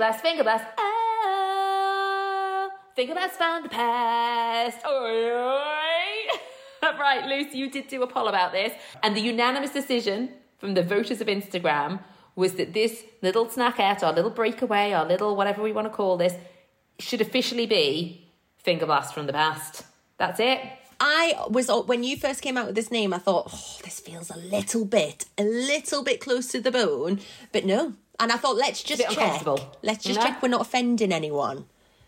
Finger blast, finger. Oh, finger blast found the past. Oi, oi. right, Lucy, you did do a poll about this, and the unanimous decision from the voters of Instagram was that this little snackette our little breakaway our little whatever we want to call this should officially be finger blast from the past. That's it. I was uh, when you first came out with this name, I thought, oh, this feels a little bit, a little bit close to the bone, but no. And I thought, let's just check. Let's just No? check we're not offending anyone.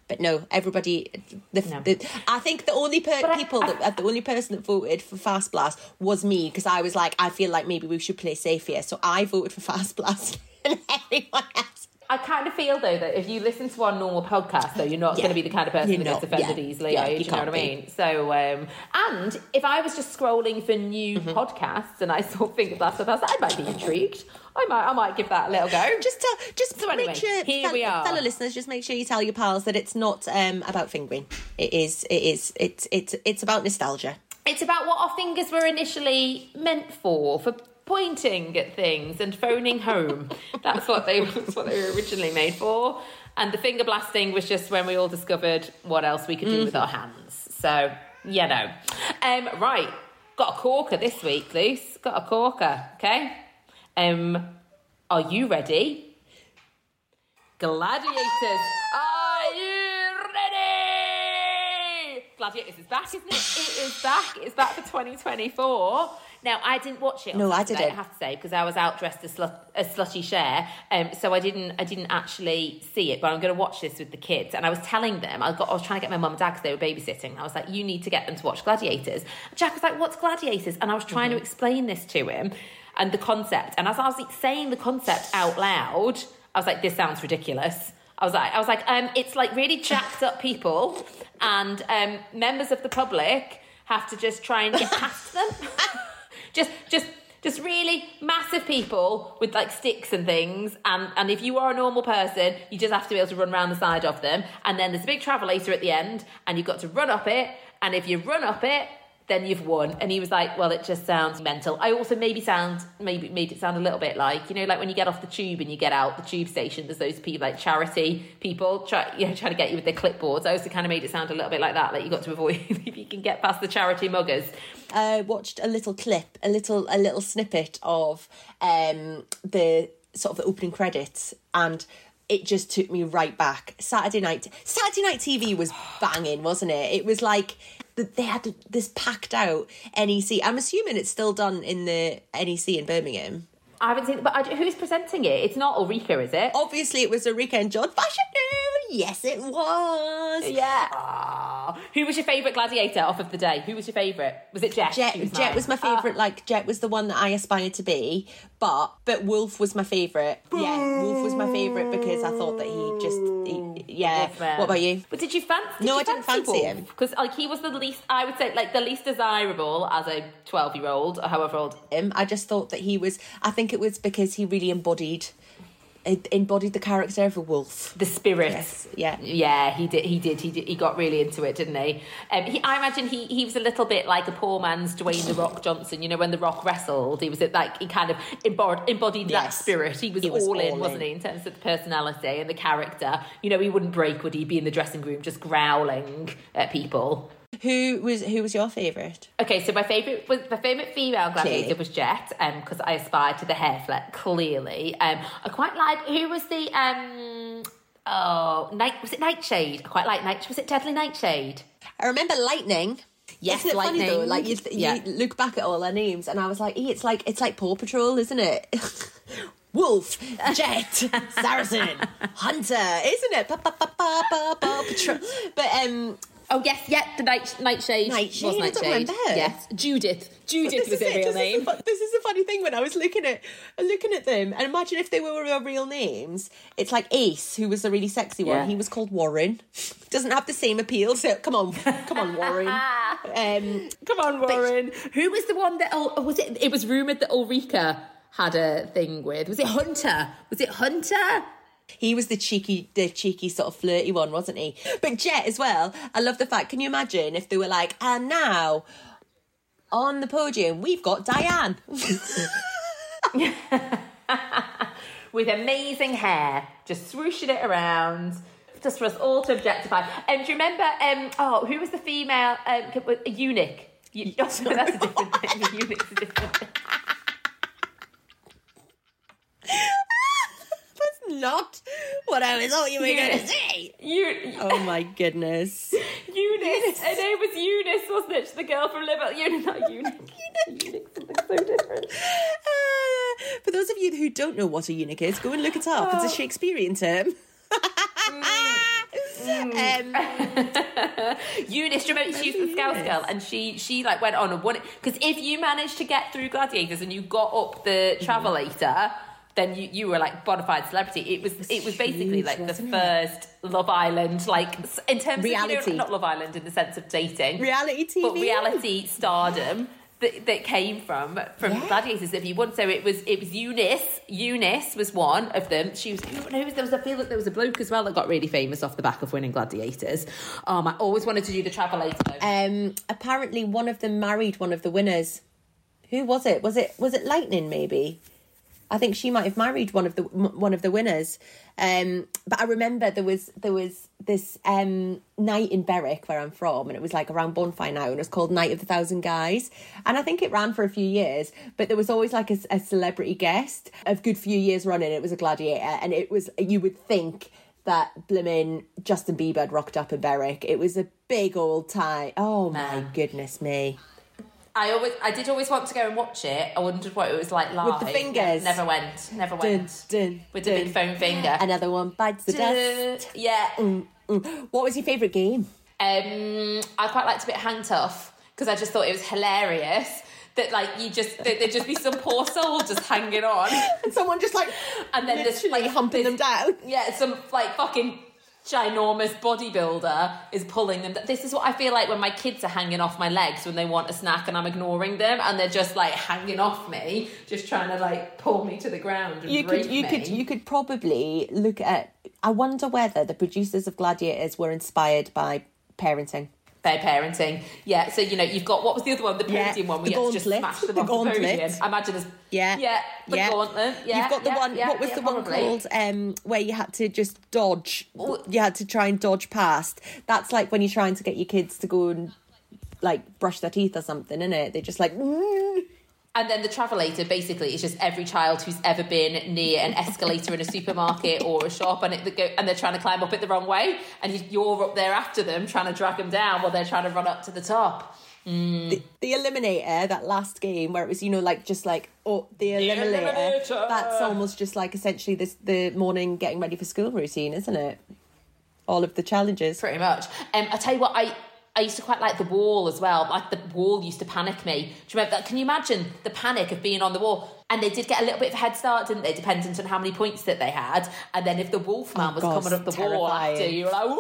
But no, everybody. The, No. the, I think the only per- I- people that uh, the only person that voted for Fast Blast was me because I was like, I feel like maybe we should play safe here, so I voted for Fast Blast, and everyone else. I kind of feel though that if you listen to our normal podcast, though, you're not Yeah. going to be the kind of person that gets offended yeah. easily. Yeah, are you? you know what I mean? So, um, and if I was just scrolling for new Mm-hmm. podcasts and I saw Finger Blast with us, I might be intrigued. I might, I might give that a little go. Just tell, just So anyway, make sure, here fel- we are. fellow listeners. Just make sure you tell your pals that it's not um, about fingering. It is, it is, it's, it's, it's about nostalgia. It's about what our fingers were initially meant for, for pointing at things and phoning home. that's what they that's what they were originally made for. And the finger blasting was just when we all discovered what else we could do with our hands. So, you know. Um, right. Got a corker this week, Luce. Got a corker, okay? Um, are you ready? Gladiators, are you ready? Gladiators is back, isn't it? It is back. It's back for 2024. Now, I didn't watch it. No, I didn't. I have to say because I was out dressed as, slut, as slutty Cher, um, so I didn't. I didn't actually see it. But I'm going to watch this with the kids, and I was telling them. I got. I was trying to get my mum and dad because they were babysitting. I was like, "You need to get them to watch Gladiators." Jack was like, "What's Gladiators?" And I was trying to Mm-hmm. explain this to him and the concept. And as I was like, saying the concept out loud, I was like, "This sounds ridiculous." I was like, I was like, um, it's like really jacked up people, and um, members of the public have to just try and get past them. just, just, just really massive people with like sticks and things, and and if you are a normal person, you just have to be able to run around the side of them, and then there's a big travelator at the end, and you've got to run up it, and if you run up it, then you've won. And he was like, well, it just sounds mental. I also maybe sound, maybe made it sound a little bit like, you know, like when you get off the tube and you get out the tube station, there's those people like charity people try, you know, trying to get you with their clipboards. I also kind of made it sound a little bit like that, like you got to avoid if you can get past the charity muggers. I watched a little clip, a little a little snippet of um, the sort of the opening credits, and it just took me right back. Saturday night, Saturday night TV was banging, wasn't it? It was like they had this packed out NEC. I'm assuming it's still done in the NEC in Birmingham. I haven't seen it, but I, who's presenting it? It's not Ulrika, is it? Obviously, it was Ulrika and John Fashanu. Yes, it was. Yeah. Aw. Who was your favourite gladiator off of the day? Who was your favourite? Was it Jet? Jet, She Jet was my favourite. like Jet was the one that I aspired to be, but but Wolf was my favourite. Yeah, Wolf was my favourite because I thought that he just, yeah. Wolf man. What about you? But did you fancy? Did No, you I didn't fancy him. because like he was the least. I would say like the least desirable as a twelve-year-old or however old. Him, I just thought that he was. I think it was because he really embodied, embodied the character of a wolf. The spirit. Yes, yeah. Yeah, he did. He did. He did. He got really into it, didn't he? Um, he I imagine he, he was a little bit like a poor man's Dwayne the Rock Johnson. You know, when the Rock wrestled, he was like he kind of embodied, embodied that spirit. He was, He was all in, all wasn't he, in terms of the personality and the character? You know, he wouldn't break, would he? Be in the dressing room just growling at people. Who was who was your favourite? Okay, so my favorite was my favorite female gladiator Clearly. was Jet, um, because I aspired to the hair flip. Clearly, um, I quite like who was the um, oh night was it Nightshade? I quite like Night. Was it Deadly Nightshade? I remember Lightning. Yes, Isn't it funny though? Lightning. Like you, Yeah. you look back at all their names, and I was like, "Eh, it's like it's like Paw Patrol, isn't it? Wolf, Jet, Saracen, Hunter, isn't it? Pa, pa, pa, pa, pa, Paw Patrol. But um, Oh yes, yeah, the night nightshade. Nightshade, was I don't nightshade. remember her. Yes, Judith. Judith was is her real this is name. the this is the funny thing when I was looking at looking at them, and imagine if they were their real names. It's like Ace, who was the really sexy one. Yeah. He was called Warren. Doesn't have the same appeal. So come on, come on, Warren. Um, Come on, Warren. Who was the one that? Oh, was it? It was rumored that Ulrika had a thing with. Was it Hunter? Was it Hunter? He was the cheeky, the cheeky sort of flirty one, wasn't he? But Jet as well. I love the fact. Can you imagine if they were like, and now on the podium we've got Diane. with amazing hair, just swooshing it around, just for us all to objectify. And do you remember? Um, oh, who was the female? Um, a eunuch. Eu- oh, that's a different thing. Eunuch's a different thing. That's not what I was thought you were going to say. Eu- Oh my goodness. Eunice. Her name was Eunice, wasn't it? She's the girl from Liverpool. Eunice, not eunuch. eunuch. Something so different. Uh, for those of you who don't know what a eunuch is, go and look it up. It's a Shakespearean term. um, Eunice, do you remember she was the Scouse girl, and she she like went on and won it because if you managed to get through Gladiators and you got up the Travelator, then you, you were like bona fide celebrity. It was it was basically huge, like the it? first Love Island, like in terms Reality. of you know, not Love Island in the sense of dating, reality TV. but reality stardom. That, that came from from Yeah. gladiators if you want so it was it was Eunice Eunice was one of them she was who, was there was a feel like there was a bloke as well that got really famous off the back of winning gladiators um I always wanted to do the travelator. Um, apparently, one of them married one of the winners. Who was it? Was it was it Lightning? Maybe. I think she might have married one of the one of the winners. Um, but I remember there was there was this um, night in Berwick where I'm from, and it was like around bonfire now, and it was called Night of the Thousand Guys, and I think it ran for a few years. But there was always like a, a celebrity guest, a good few years running. It was a gladiator, and it was you would think that blimmin' Justin Bieber had rocked up in Berwick. It was a big old time. Oh my Man. goodness me! I always I did always want to go and watch it I wondered what it was like live With the fingers. never went never Dun, went dun, with the big foam finger Another one bites the dust. yeah Mm, mm. What was your favourite game? Um, I quite liked a bit hang tough because I just thought it was hilarious that like you just that there'd just be some poor soul just hanging on, And someone just like and then literally like humping them down. Yeah, some like fucking ginormous bodybuilder is pulling them. This is what I feel like when my kids are hanging off my legs when they want a snack and I'm ignoring them, and they're just like hanging off me, just trying to like pull me to the ground. You could you me. could you could probably look at I wonder whether the producers of Gladiators were inspired by parenting. Bad parenting. Yeah, so you know, you've got what was the other one? The Yeah, podium one. We the had to just gauntlet. smash them The off the podium. I imagine as Yeah. yeah, the yeah. gauntlet. Yeah, You've got the yeah, one yeah, what was yeah, the one called um where you had to just dodge you had to try and dodge past. That's like when you're trying to get your kids to go and like brush their teeth or something, isn't it? They're just like "Mm." And then the travelator basically is just every child who's ever been near an escalator in a supermarket or a shop, and it they go, and they're trying to climb up it the wrong way, and you- you're up there after them trying to drag them down while they're trying to run up to the top. the eliminator that last game where it was you know like just like oh the eliminator, eliminator. that's almost just like essentially this the morning getting ready for school routine isn't it all of the challenges Pretty much. Um, I tell you what, I I used to quite like the wall as well. Like the wall used to panic me. Do you remember that? Can you imagine the panic of being on the wall? And they did get a little bit of a head start, didn't they? Dependent on how many points that they had. And then if the Wolfman Oh, was God, coming up the wall terrifying. after, you were like, wow!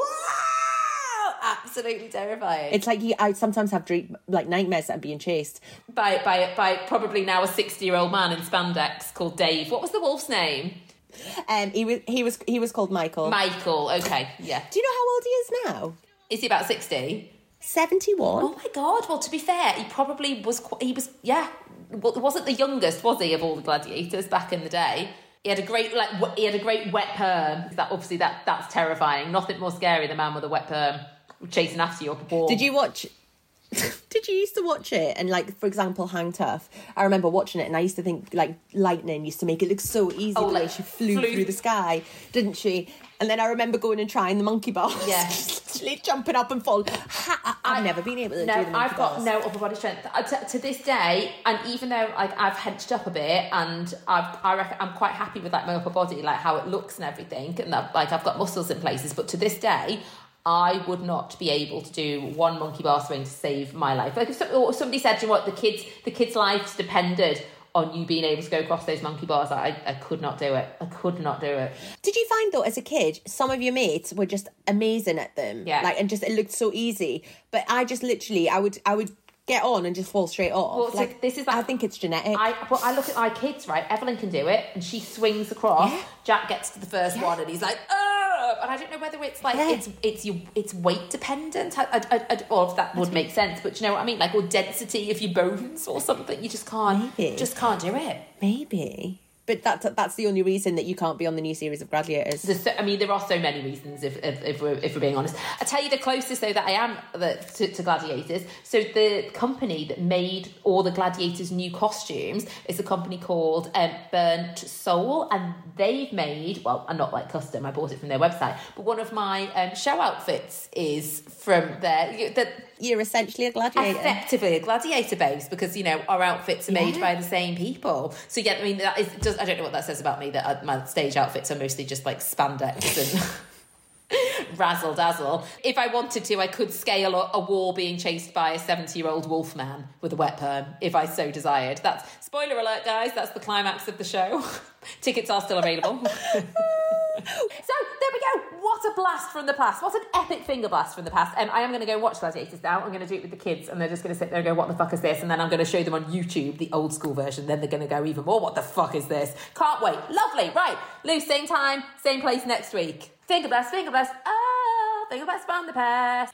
Absolutely terrifying. it's like you, I sometimes have dream like nightmares that I'm being chased by by by probably now a sixty year old man in spandex called Dave. What was the wolf's name? um he was he was he was called Michael Michael. Okay, yeah. do you know how old he is now Is he about sixty? 71 Oh my god! Well, to be fair, he probably was. qu- He was yeah. Well, wasn't the youngest, was he, of all the gladiators back in the day? He had a great like he had a great wet perm. That obviously that that's terrifying. Nothing more scary than a man with a wet perm chasing after you up a wall. Did you watch? Did you used to watch it and like for example Hang Tough? I remember watching it and I used to think like lightning used to make it look so easy Oh, the way like, she flew, flew- through the sky, didn't she? And then I remember going and trying the monkey bars. Yeah. literally jumping up and falling. Ha- I, have never been able to no, do the monkey I've got bars. no upper body strength Uh, to, to this day. And even though like I've hunched up a bit, and I've I reckon I'm quite happy with like my upper body, like how it looks and everything, and that, like I've got muscles in places. But to this day, I would not be able to do one monkey bar swing to save my life. Like if, somebody said, to you know what, the kids, the kids' lives depended on you being able to go across those monkey bars. I, I could not do it. I could not do it. Did you find though, as a kid, some of your mates were just amazing at them? Yeah. Like, and just it looked so easy. But I just literally, I would, I would get on and just fall straight off. Well, so like, this is like- I think it's genetic. I well, I look at my kids, right? Evelyn can do it, and she swings across. Yeah. Jack gets to the first one, and he's like, "Oh!" And I don't know whether it's like Yeah. it's it's your it's weight dependent, I, I, I, or if that would make sense. But you know what I mean, like or density of your bones or something. You just can't, Maybe. just can't do it. Maybe. But that, that's the only reason that you can't be on the new series of Gladiators. So, I mean, there are so many reasons if, if, if, we're, if we're being honest. I tell you the closest though that I am that, to, to Gladiators. So the company that made all the Gladiators' new costumes is a company called um, Burnt Soul, and they've made well, I'm not like custom. I bought it from their website, but one of my um, show outfits is from there. You're essentially a gladiator. effectively a gladiator base because you know our outfits are made Yeah. by the same people. So yeah, I mean that is just I don't know what that says about me that uh, my stage outfits are mostly just like spandex and razzle dazzle. If I wanted to, I could scale a, a wall being chased by a seventy-year-old wolf man with a wet perm if I so desired. That's spoiler alert, guys. That's the climax of the show. Tickets are still available. So there we go. What a blast from the past. What an epic finger blast from the past. Um, I am going to go watch Gladiators now. I'm going to do it with the kids, and they're just going to sit there and go, "What the fuck is this?" And then I'm going to show them on YouTube the old school version. Then they're going to go even more. What the fuck is this? Can't wait. Lovely. Right, Lou. Same time, same place next week. Finger blast. Finger blast. Ah, finger blast from the past.